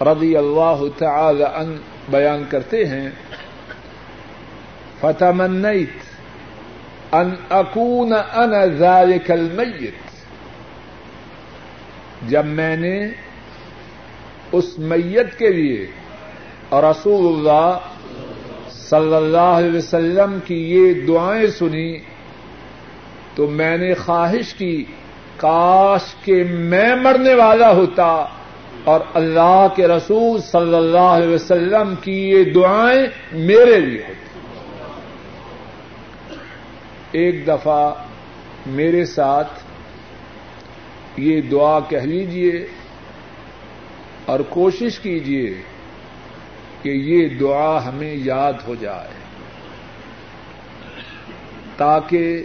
رضی اللہ تعالی ان بیان کرتے ہیں، فتمنیت ان اکون انا ذلك المیت جب میں نے اس میت کے لیے اور رسول اللہ صلی اللہ علیہ وسلم کی یہ دعائیں سنی، تو میں نے خواہش کی، کاش کہ میں مرنے والا ہوتا اور اللہ کے رسول صلی اللہ علیہ وسلم کی یہ دعائیں میرے لیے ہوتی۔ ایک دفعہ میرے ساتھ یہ دعا کہہ لیجیے اور کوشش کیجیے کہ یہ دعا ہمیں یاد ہو جائے تاکہ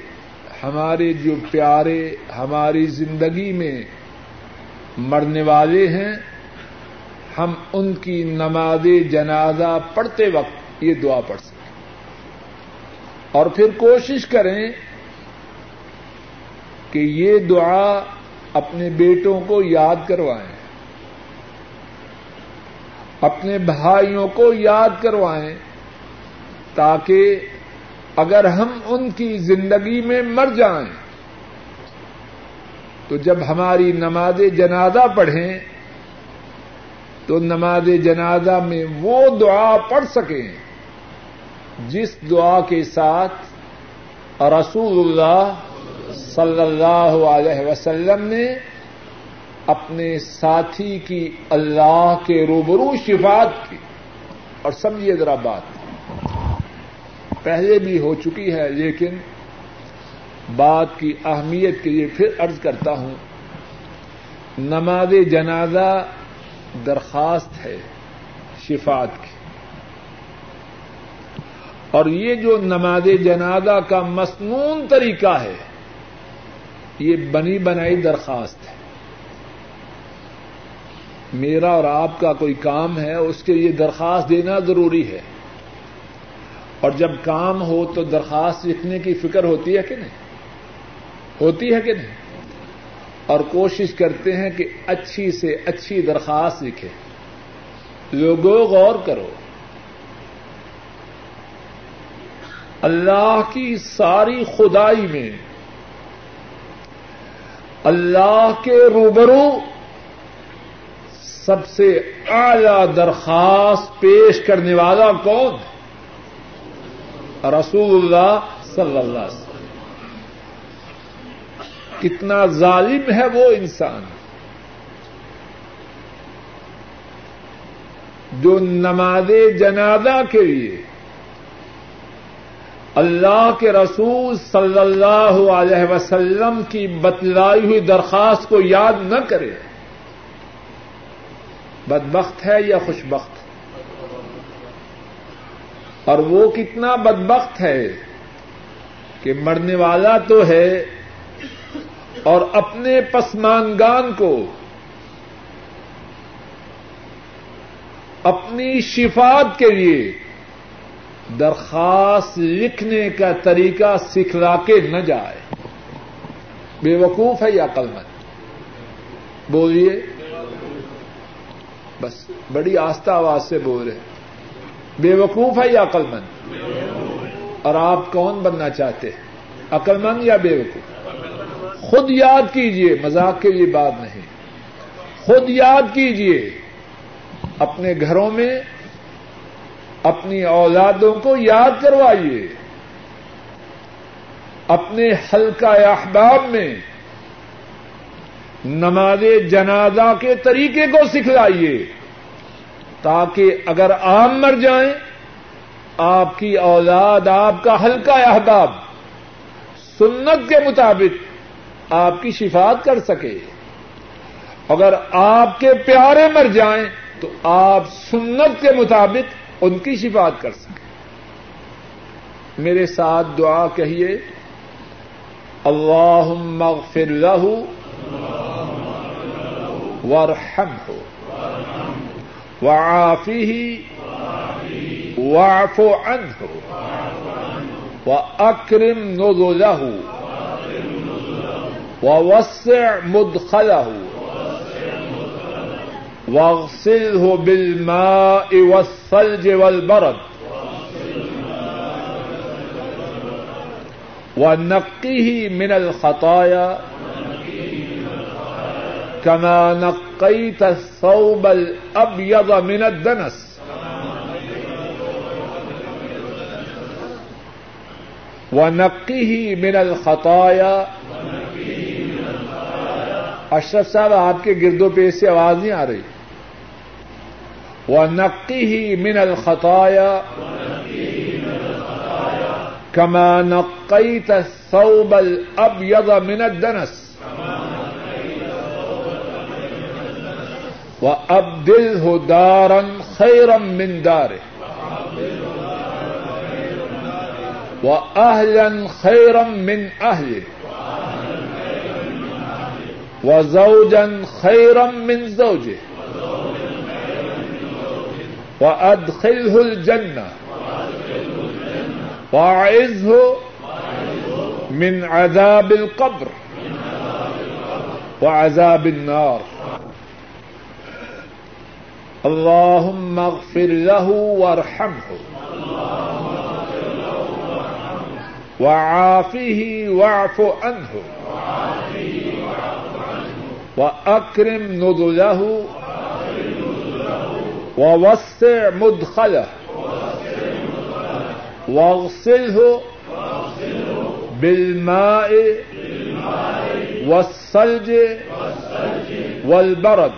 ہمارے جو پیارے ہماری زندگی میں مرنے والے ہیں، ہم ان کی نماز جنازہ پڑھتے وقت یہ دعا پڑھ سکیں۔ اور پھر کوشش کریں کہ یہ دعا اپنے بیٹوں کو یاد کروائیں، اپنے بھائیوں کو یاد کروائیں، تاکہ اگر ہم ان کی زندگی میں مر جائیں تو جب ہماری نماز جنازہ پڑھیں تو نماز جنازہ میں وہ دعا پڑھ سکیں۔ جس دعا کے ساتھ رسول اللہ صلی اللہ علیہ وسلم نے اپنے ساتھی کی اللہ کے روبرو شفات کی۔ اور سمجھیے ذرا بات۔ پہلے بھی ہو چکی ہے لیکن بات کی اہمیت کے لیے پھر عرض کرتا ہوں۔ نماز جنازہ درخواست ہے شفات کی۔ اور یہ جو نماز جنازہ کا مصنون طریقہ ہے، یہ بنی بنائی درخواست ہے۔ میرا اور آپ کا کوئی کام ہے، اس کے لیے درخواست دینا ضروری ہے۔ اور جب کام ہو تو درخواست لکھنے کی فکر ہوتی ہے کہ نہیں؟ ہوتی ہے کہ نہیں؟ اور کوشش کرتے ہیں کہ اچھی سے اچھی درخواست لکھے لوگوں غور کرو۔ اللہ کی ساری خدائی میں اللہ کے روبرو سب سے اعلی درخواست پیش کرنے والا کون رسول اللہ صلی اللہ علیہ وسلم کتنا ظالم ہے وہ انسان جو نماز جنازہ کے لیے اللہ کے رسول صلی اللہ علیہ وسلم کی بتلائی ہوئی درخواست کو یاد نہ کرے۔ بدبخت ہے یا خوشبخت؟ اور وہ کتنا بدبخت ہے کہ مرنے والا تو ہے اور اپنے پسمانگان کو اپنی شفات کے لیے درخواست لکھنے کا طریقہ سکھلا کے نہ جائے۔ بے وقوف ہے یا مند؟ بولیے۔ بس، بڑی آستہ آواز سے بول رہے بے وقوف ہے یا مند؟ اور آپ کون بننا چاہتے ہیں؟ مند یا بے وقوف؟ خود یاد کیجیے، مذاق کے لیے بات نہیں۔ خود یاد کیجیے، اپنے گھروں میں اپنی اولادوں کو یاد کروائیے۔ اپنے حلقہ احباب میں نماز جنازہ کے طریقے کو سکھلائیے تاکہ اگر آپ مر جائیں، آپ کی اولاد، آپ کا ہلکا احباب سنت کے مطابق آپ کی شفات کر سکے۔ اگر آپ کے پیارے مر جائیں، تو آپ سنت کے مطابق ان کی شفات کر سکیں میرے ساتھ دعا کہیے اللہ مغفر له وارحمه وعافه واعف عنه واكرم نزله ووسع مدخله واغسله بالماء والثلج والبرد. ونقه من الخطايا كما نقيت الثوب الأبيض من الدنس. ونقه من الخطايا اشرف صاحب، آپ کے گردوں پہ سے آواز نہیں آ رہی؟ ونقه من الخطايا كما نقيت الثوب الأبيض من الدنس وأبدله دارا خيرا من داره وأهلا خيرا من أهله وزوجا خيرا من زوجه وأدخله الجنة وأعزه من عذاب القبر وعذاب النار اللهم اغفر له وارحمه وعافه واعف عنه وأكرم نزله ووسع مدخله. واغسله بالماء والثلج والبرد.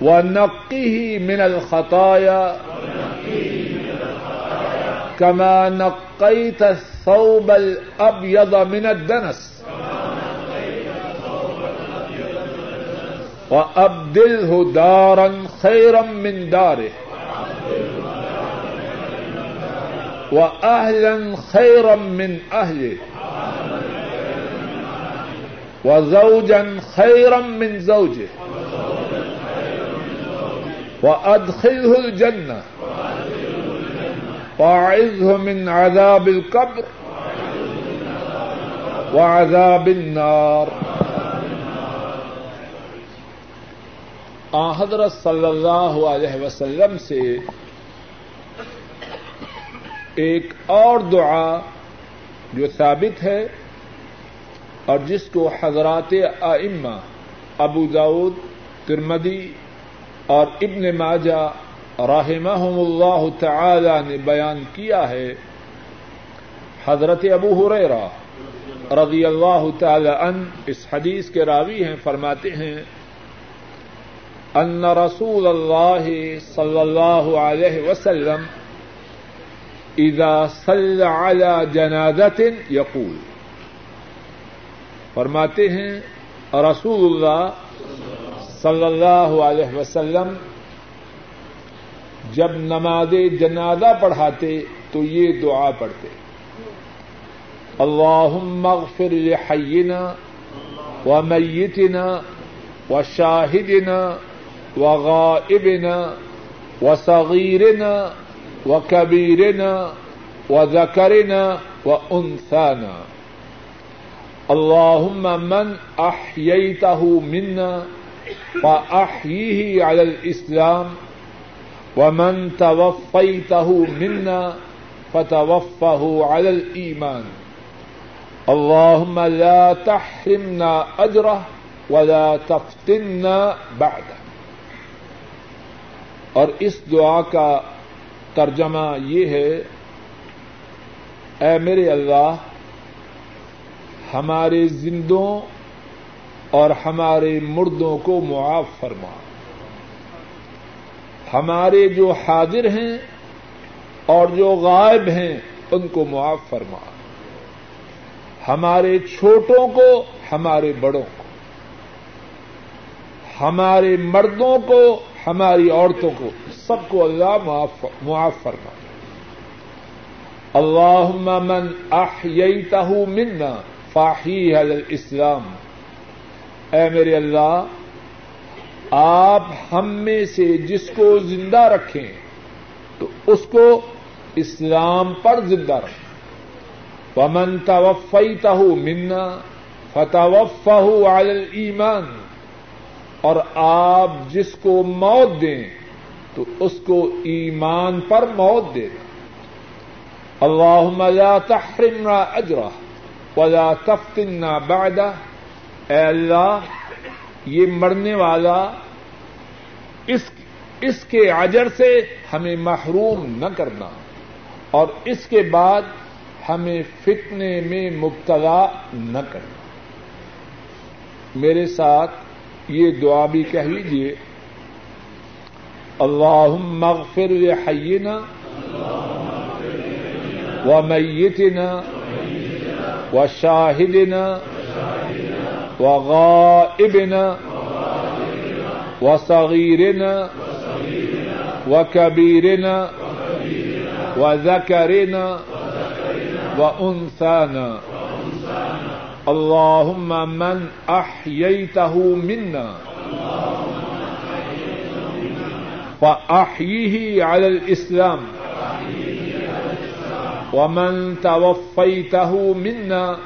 ونقه من الخطايا كما نقيت الثوب الأبيض من الدنس. وأبدله دارا خيرا من داره. وأهلا خيرا من أهله. وزوجا خيرا من زوجه. وأدخله الجنة. وأعذه من عذاب القبر. وعذاب النار. حضرت صلی اللہ علیہ وسلم سے ایک اور دعا جو ثابت ہے اور جس کو حضرات ائمہ ابو داود ترمدی اور ابن ماجہ رحمہم اللہ تعالی نے بیان کیا ہے، حضرت ابو حریرہ رضی اللہ تعالی عنہ اس حدیث کے راوی ہیں، فرماتے ہیں ان رسول اللہ صلی اللہ علیہ وسلم اذا صلى على جنازة يقول. فرماتے ہیں، رسول اللہ صلی اللہ علیہ وسلم جب نماز جنازہ پڑھاتے تو یہ دعا پڑھتے، اللهم اغفر لحينا وميتنا وشاهدنا وغائبنا وصغيرنا وكبيرنا وذكرنا وأنثانا. اللهم من أحييته منا فأحيه على الإسلام ومن توفيته منا فتوفه على الإيمان. اللهم لا تحرمنا أجره ولا تفتنا بعده. اور اس دعا کا ترجمہ یہ ہے، اے میرے اللہ، ہمارے زندوں اور ہمارے مردوں کو معاف فرما۔ ہمارے جو حاضر ہیں اور جو غائب ہیں، ان کو معاف فرما۔ ہمارے چھوٹوں کو، ہمارے بڑوں کو۔ ہمارے مردوں کو ہماری عورتوں کو سب کو اللہ معاف فرما۔ اللہ من احییتہ منا فاحی حل الاسلام اے میرے اللہ، آپ ہم میں سے جس کو زندہ رکھیں، تو اس کو اسلام پر زندہ رکھیں۔ ومن توفیتہ منا فتوفہ علی الایمان اور آپ جس کو موت دیں، تو اس کو ایمان پر موت دے دیں۔ اللہم لا تحرمنا اجرہ ولا تفتنا بعدہ۔ اے اللہ، یہ مرنے والا اس اس کے اجر سے ہمیں محروم نہ کرنا۔ اور اس کے بعد ہمیں فتنے میں مبتلا نہ کرنا۔ میرے ساتھ یہ دعا بھی کہہ لیجیے اللہم اغفر لحینا ومیتنا وشاہدنا وغائبنا وصغيرنا وكبيرنا وذكرنا وأنثانا اللهم من أحييته منا فأحيه على الإسلام ومن توفيته منا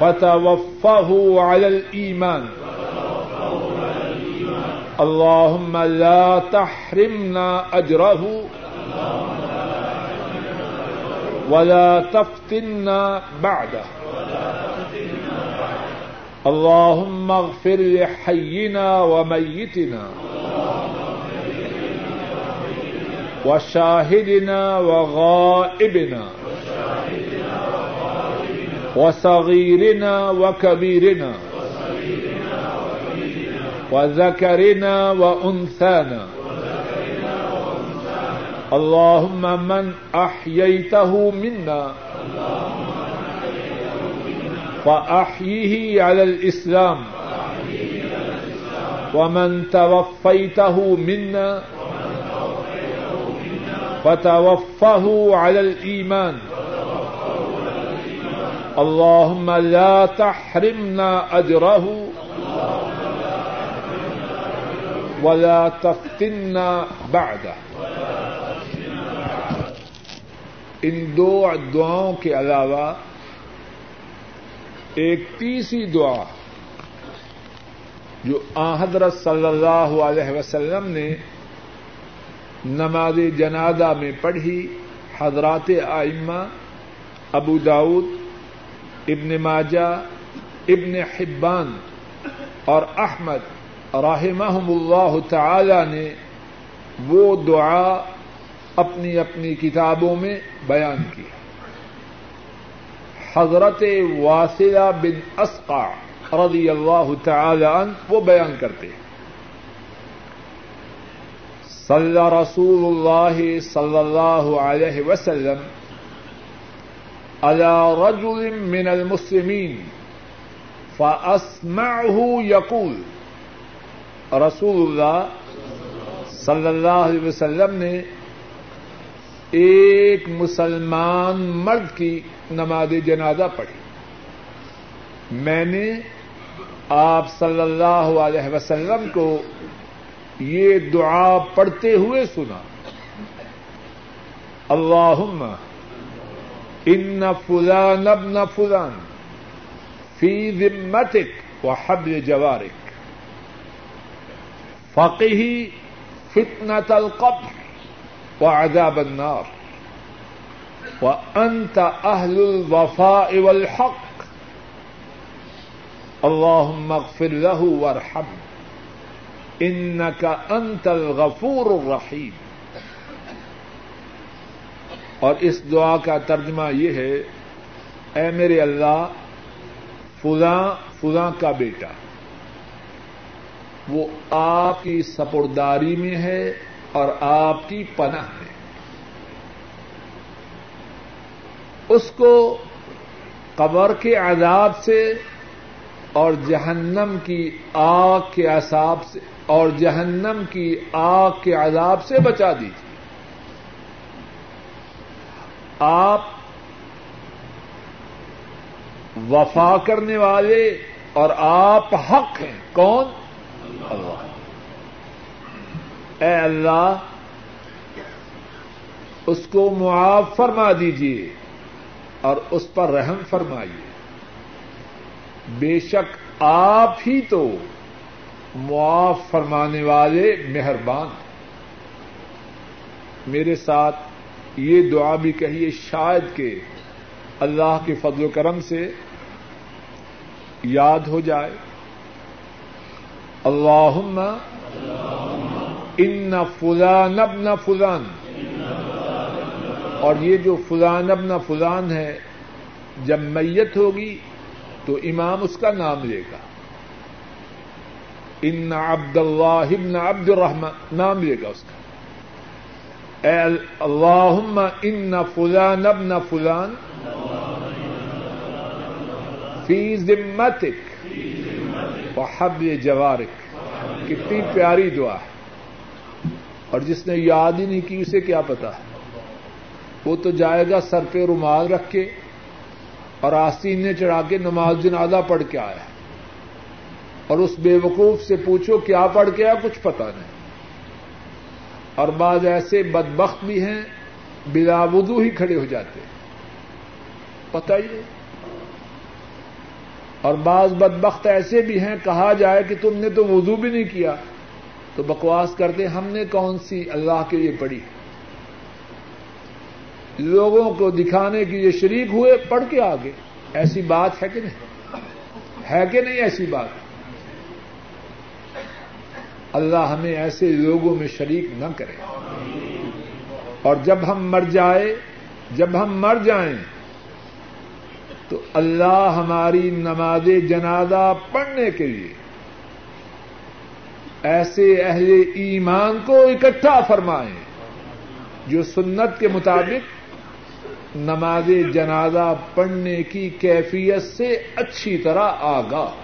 فتوفه على الإيمان اللهم لا تحرمنا أجره ولا تفتنا بعده. اللهم اغفر لحينا وميتنا وشاهدنا وغائبنا وصغيرنا وكبيرنا وذكرنا وأنثانا اللهم من أحييته منا فأحيه على الإسلام ومن توفيته منا فتوفه على الإيمان اللهم لا تحرمنا أجره ولا تفتنا بعده ان دو دعاؤں کے علاوہ ایک تیسری دعا جو حضرت صلی اللہ علیہ وسلم نے نماز جنازہ میں پڑھی، حضرات آئمہ، ابو داود، ابن ماجہ، ابن حبان اور احمد رحمہم اللہ تعالی نے وہ دعا اپنی اپنی کتابوں میں بیان کی۔ حضرت واسلہ بن اسقع رضی اللہ تعالی عنہ وہ بیان کرتے ہیں۔ صلی رسول اللہ صلی اللہ علیہ وسلم على رجل من المسلمین فاسمعه يقول رسول اللہ صلی اللہ علیہ وسلم نے ایک مسلمان مرد کی نماز جنازہ پڑھی۔ میں نے آپ صلی اللہ علیہ وسلم کو یہ دعا پڑھتے ہوئے سنا۔ اللہ ان فلان ابن فلان فی ذمتک و حب جوارک۔ فقی فتنة القبر۔ وعذاب النار. وأنت أهل الوفاء والحق. اللهم اغفر له وارحمه إنك أنت الغفور الرحيم. اور اس دعا کا ترجمہ یہ ہے، اے میرے اللہ، فلاں فلاں کا بیٹا۔ وہ آپ کی سپرداری میں ہے اور آپ کی پناہ ہے۔ اس کو قبر کے عذاب سے اور جہنم کی آگ کے عذاب سے اور جہنم کی آگ کے عذاب سے بچا دیجیے آپ وفا کرنے والے اور آپ حق ہیں۔ کون؟ اللہ۔ اے اللہ، اس کو معاف فرما دیجیے اور اس پر رحم فرمائیے۔ بے شک آپ ہی تو معاف فرمانے والے مہربان میرے ساتھ یہ دعا بھی کہیے شاید کہ اللہ کے فضل و کرم سے یاد ہو جائے۔ اللہ ان فلان ابن فلان۔ اور یہ جو فلان ابن فلان ہے، جب میت ہوگی تو امام اس کا نام لے گا۔ ان عبد اللہ ابن عبد الرحمان نام لے گا اس کا۔ اے اللہم ان فلان ابن فلان فی ذمتک۔ وحبل جوارک۔ کتنی پیاری دعا ہے۔ اور جس نے یاد ہی نہیں کی، اسے کیا پتا؟ ہے وہ تو جائے گا سر پہ رومال رکھ کے اور آستین نے چڑھا کے نماز جنازہ پڑھ کے آیا۔ اور اس بے وقوف سے پوچھو، کیا پڑھ کے آیا؟ کچھ پتا نہیں۔ اور بعض ایسے بدبخت بھی ہیں، بلا وضو ہی کھڑے ہو جاتے پتہ ہی نہیں۔ اور بعض بدبخت ایسے بھی ہیں، کہا جائے کہ تم نے تو وضو بھی نہیں کیا۔ تو بکواس کرتے ہم نے کون سی اللہ کے لیے پڑھی؟ لوگوں کو دکھانے کی یہ شریک ہوئے، پڑھ کے آگے۔ ایسی بات ہے کہ نہیں؟ ہے کہ نہیں ایسی بات؟ اللہ ہمیں ایسے لوگوں میں شریک نہ کرے۔ اور جب ہم مر جائے، جب ہم مر جائیں، تو اللہ ہماری نماز جنازہ پڑھنے کے لیے ایسے اہل ایمان کو اکٹھا فرمائیں جو سنت کے مطابق نماز جنازہ پڑھنے کی کیفیت سے اچھی طرح آگاہ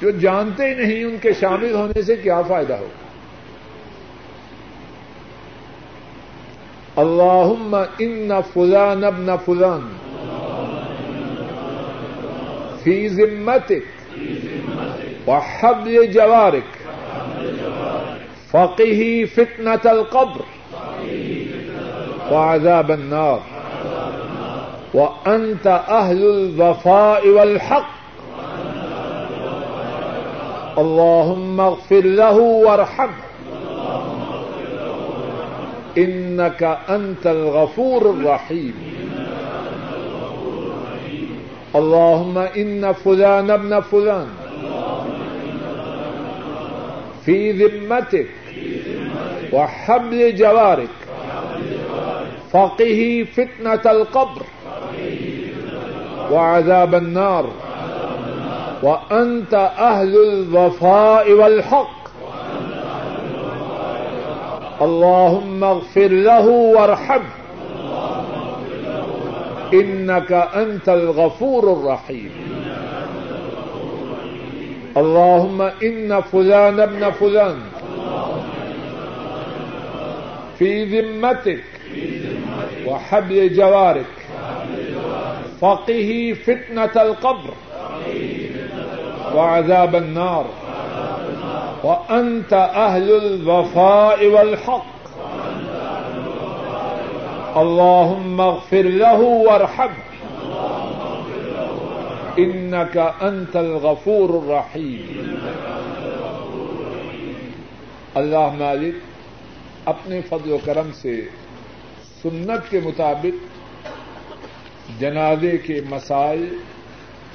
جو جانتے ہی نہیں ان کے شامل ہونے سے کیا فائدہ ہو؟ اللہم ان فلان ابن فلان فی ذمتک وحبل جوارک فقہی فتنة القبر. وعذاب النار. وأنت أهل الوفاء والحق. اللهم اغفر له وارحمه. انك انت الغفور الرحيم. اللهم ان فلان ابن فلان. في ذمتك وحبل جوارك فقه فتنة القبر وعذاب النار وأنت أهل الوفاء والحق. اللهم اغفر له وارحمه إنك أنت الغفور الرحيم اللهم إن فلان ابن فلان في ذمتك وحبل جوارك فقه فتنة القبر وعذاب النار وأنت أهل الوفاء والحق اللهم اغفر له وارحمه إنك أنت الغفور الرحيم. اللہ مالک اپنے فضل و کرم سے سنت کے مطابق جنازے کے مسائل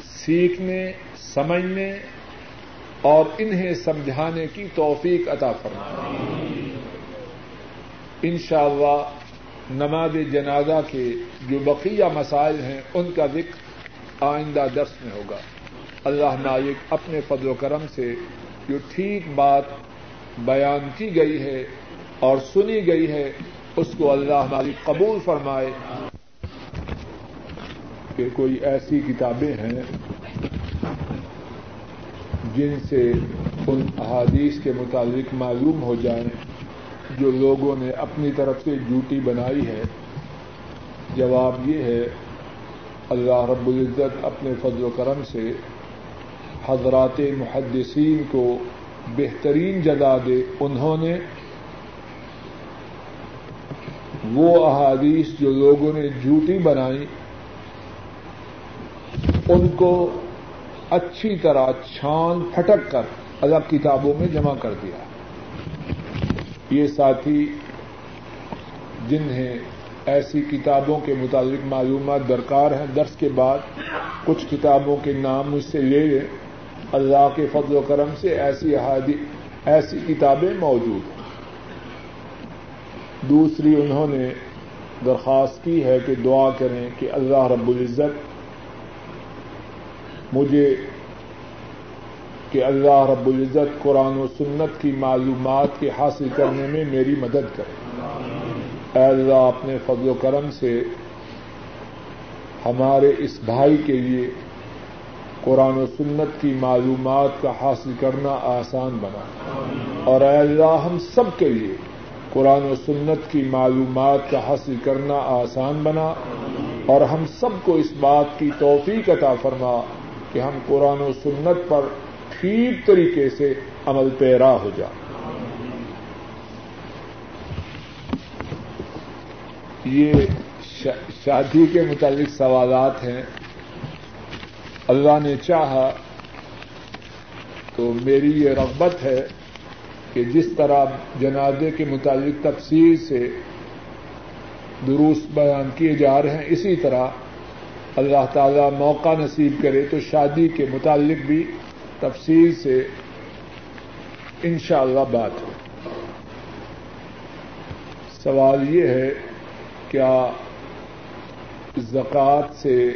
سیکھنے، سمجھنے اور انہیں سمجھانے کی توفیق عطا فرمائے۔ ان شاء اللہ نماز جنازہ کے جو بقیہ مسائل ہیں، ان کا ذکر آئندہ درس میں ہوگا۔ اللہ نائک اپنے فضل و کرم سے جو ٹھیک بات بیان کی گئی ہے اور سنی گئی ہے، اس کو اللہ مالک قبول فرمائے۔ کہ کوئی ایسی کتابیں ہیں جن سے ان احادیث کے متعلق معلوم ہو جائیں، جو لوگوں نے اپنی طرف سے ڈیوٹی بنائی ہے۔ جواب یہ ہے اللہ رب العزت اپنے فضل و کرم سے حضرات محدثین کو بہترین جگہ دے۔ انہوں نے وہ احادیث جو لوگوں نے جھوٹی بنائی، ان کو اچھی طرح چھان پھٹک کر الگ کتابوں میں جمع کر دیا۔ یہ ساتھی جنہیں ایسی کتابوں کے متعلق معلومات درکار ہیں۔ درس کے بعد کچھ کتابوں کے نام مجھ سے لے لیں۔ اللہ کے فضل و کرم سے ایسی ایسی کتابیں موجود ہیں۔ دوسری، انہوں نے درخواست کی ہے کہ دعا کریں کہ اللہ رب العزت مجھے کہ اللہ رب العزت قرآن و سنت کی معلومات کے حاصل کرنے میں میری مدد کرے۔ اے اللہ اپنے فضل و کرم سے ہمارے اس بھائی کے لیے قرآن و سنت کی معلومات کا حاصل کرنا آسان بنا۔ اور اے اللہ ہم سب کے لیے قرآن و سنت کی معلومات کا حاصل کرنا آسان بنا۔ اور ہم سب کو اس بات کی توفیق عطا فرما کہ ہم قرآن و سنت پر ٹھیک طریقے سے عمل پیرا ہو جائیں یہ شادی کے متعلق سوالات ہیں۔ اللہ نے چاہا تو میری یہ رغبت ہے کہ جس طرح جنازے کے متعلق تفصیل سے دروس بیان کیے جا رہے ہیں، اسی طرح اللہ تعالی موقع نصیب کرے تو شادی کے متعلق بھی تفصیل سے ان شاء اللہ بات ہو۔ سوال یہ ہے کیا زکوٰۃ سے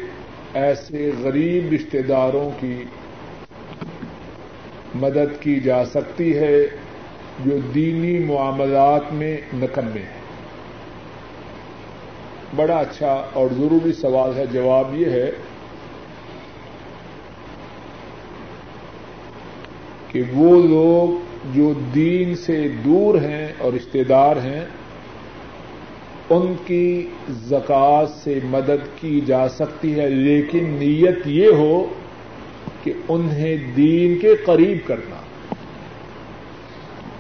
ایسے غریب رشتے داروں کی مدد کی جا سکتی ہے جو دینی معاملات میں نکمے ہیں؟ بڑا اچھا اور ضروری سوال ہے، جواب یہ ہے کہ وہ لوگ جو دین سے دور ہیں اور رشتے دار ہیں ان کی زکات سے مدد کی جا سکتی ہے، لیکن نیت یہ ہو کہ انہیں دین کے قریب کرنا۔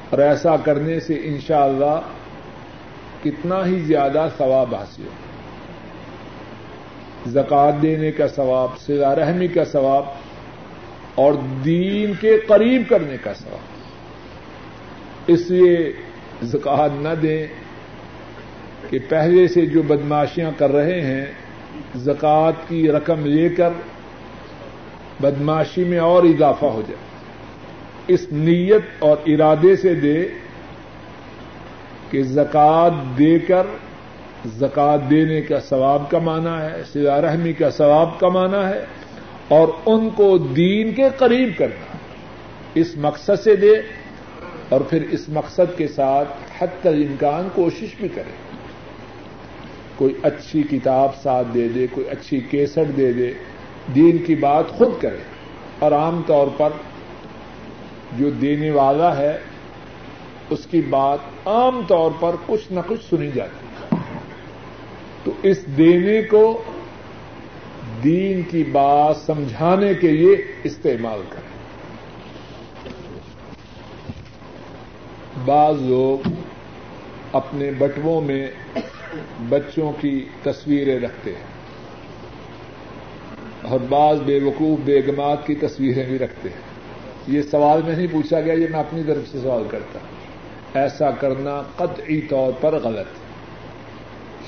اور ایسا کرنے سے انشاءاللہ اللہ کتنا ہی زیادہ ثواب حاصل ہو۔ زکات دینے کا ثواب سزا رحمی کا ثواب، اور دین کے قریب کرنے کا ثواب۔ اس لیے زکات نہ دیں۔ کہ پہلے سے جو بدماشیاں کر رہے ہیں زکات کی رقم لے کر بدماشی میں اور اضافہ ہو جائے۔ اس نیت اور ارادے سے دے کہ زکات دے کر زکات دینے کا ثواب کمانا ہے، سزا رحمی کا ثواب کمانا ہے، اور ان کو دین کے قریب کرنا۔ اس مقصد سے دے اور پھر اس مقصد کے ساتھ حد تک امکان کوشش بھی کرے۔ کوئی اچھی کتاب ساتھ دے دے، کوئی اچھی کیسٹ دے دے، دین کی بات خود کرے۔ اور عام طور پر جو دینے والا ہے، اس کی بات عام طور پر کچھ نہ کچھ سنی جاتی ہے۔ تو اس دینے کو دین کی بات سمجھانے کے لیے استعمال کریں۔ بعض لوگ اپنے بٹووں میں بچوں کی تصویریں رکھتے ہیں۔ اور بعض بے وقوف بیگمات کی تصویریں بھی رکھتے ہیں۔ یہ سوال میں نہیں پوچھا گیا، یہ میں اپنی طرف سے سوال کرتا ہوں۔ ایسا کرنا قطعی طور پر غلط ہے۔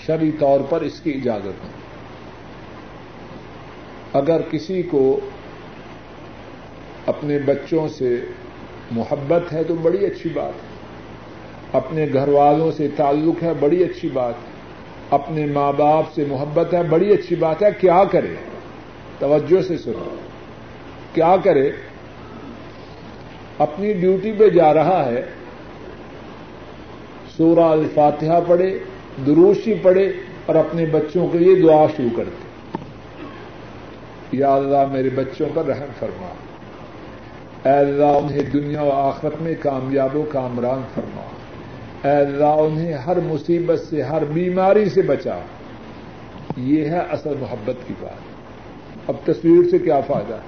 شری طور پر اس کی اجازت نہیں۔ اگر کسی کو اپنے بچوں سے محبت ہے تو بڑی اچھی بات ہے۔ اپنے گھر والوں سے تعلق ہے، بڑی اچھی بات ہے۔ اپنے ماں باپ سے محبت ہے، بڑی اچھی بات ہے، کیا کرے؟ توجہ سے سنو۔ کیا کرے؟ اپنی ڈیوٹی پہ جا رہا ہے، سورہ الفاتحہ پڑھے، دروشی پڑھے اور اپنے بچوں کے لیے دعا شروع کرتے۔ یا اللہ، میرے بچوں پر رحم فرما۔ اے اللہ، انہیں دنیا و آخرت میں کامیاب و کامران فرما۔ اے اللہ، انہیں ہر مصیبت سے، ہر بیماری سے بچا یہ ہے اصل محبت کی بات۔ اب تصویر سے کیا فائدہ؟ ہے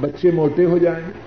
بچے موٹے ہو جائیں گے۔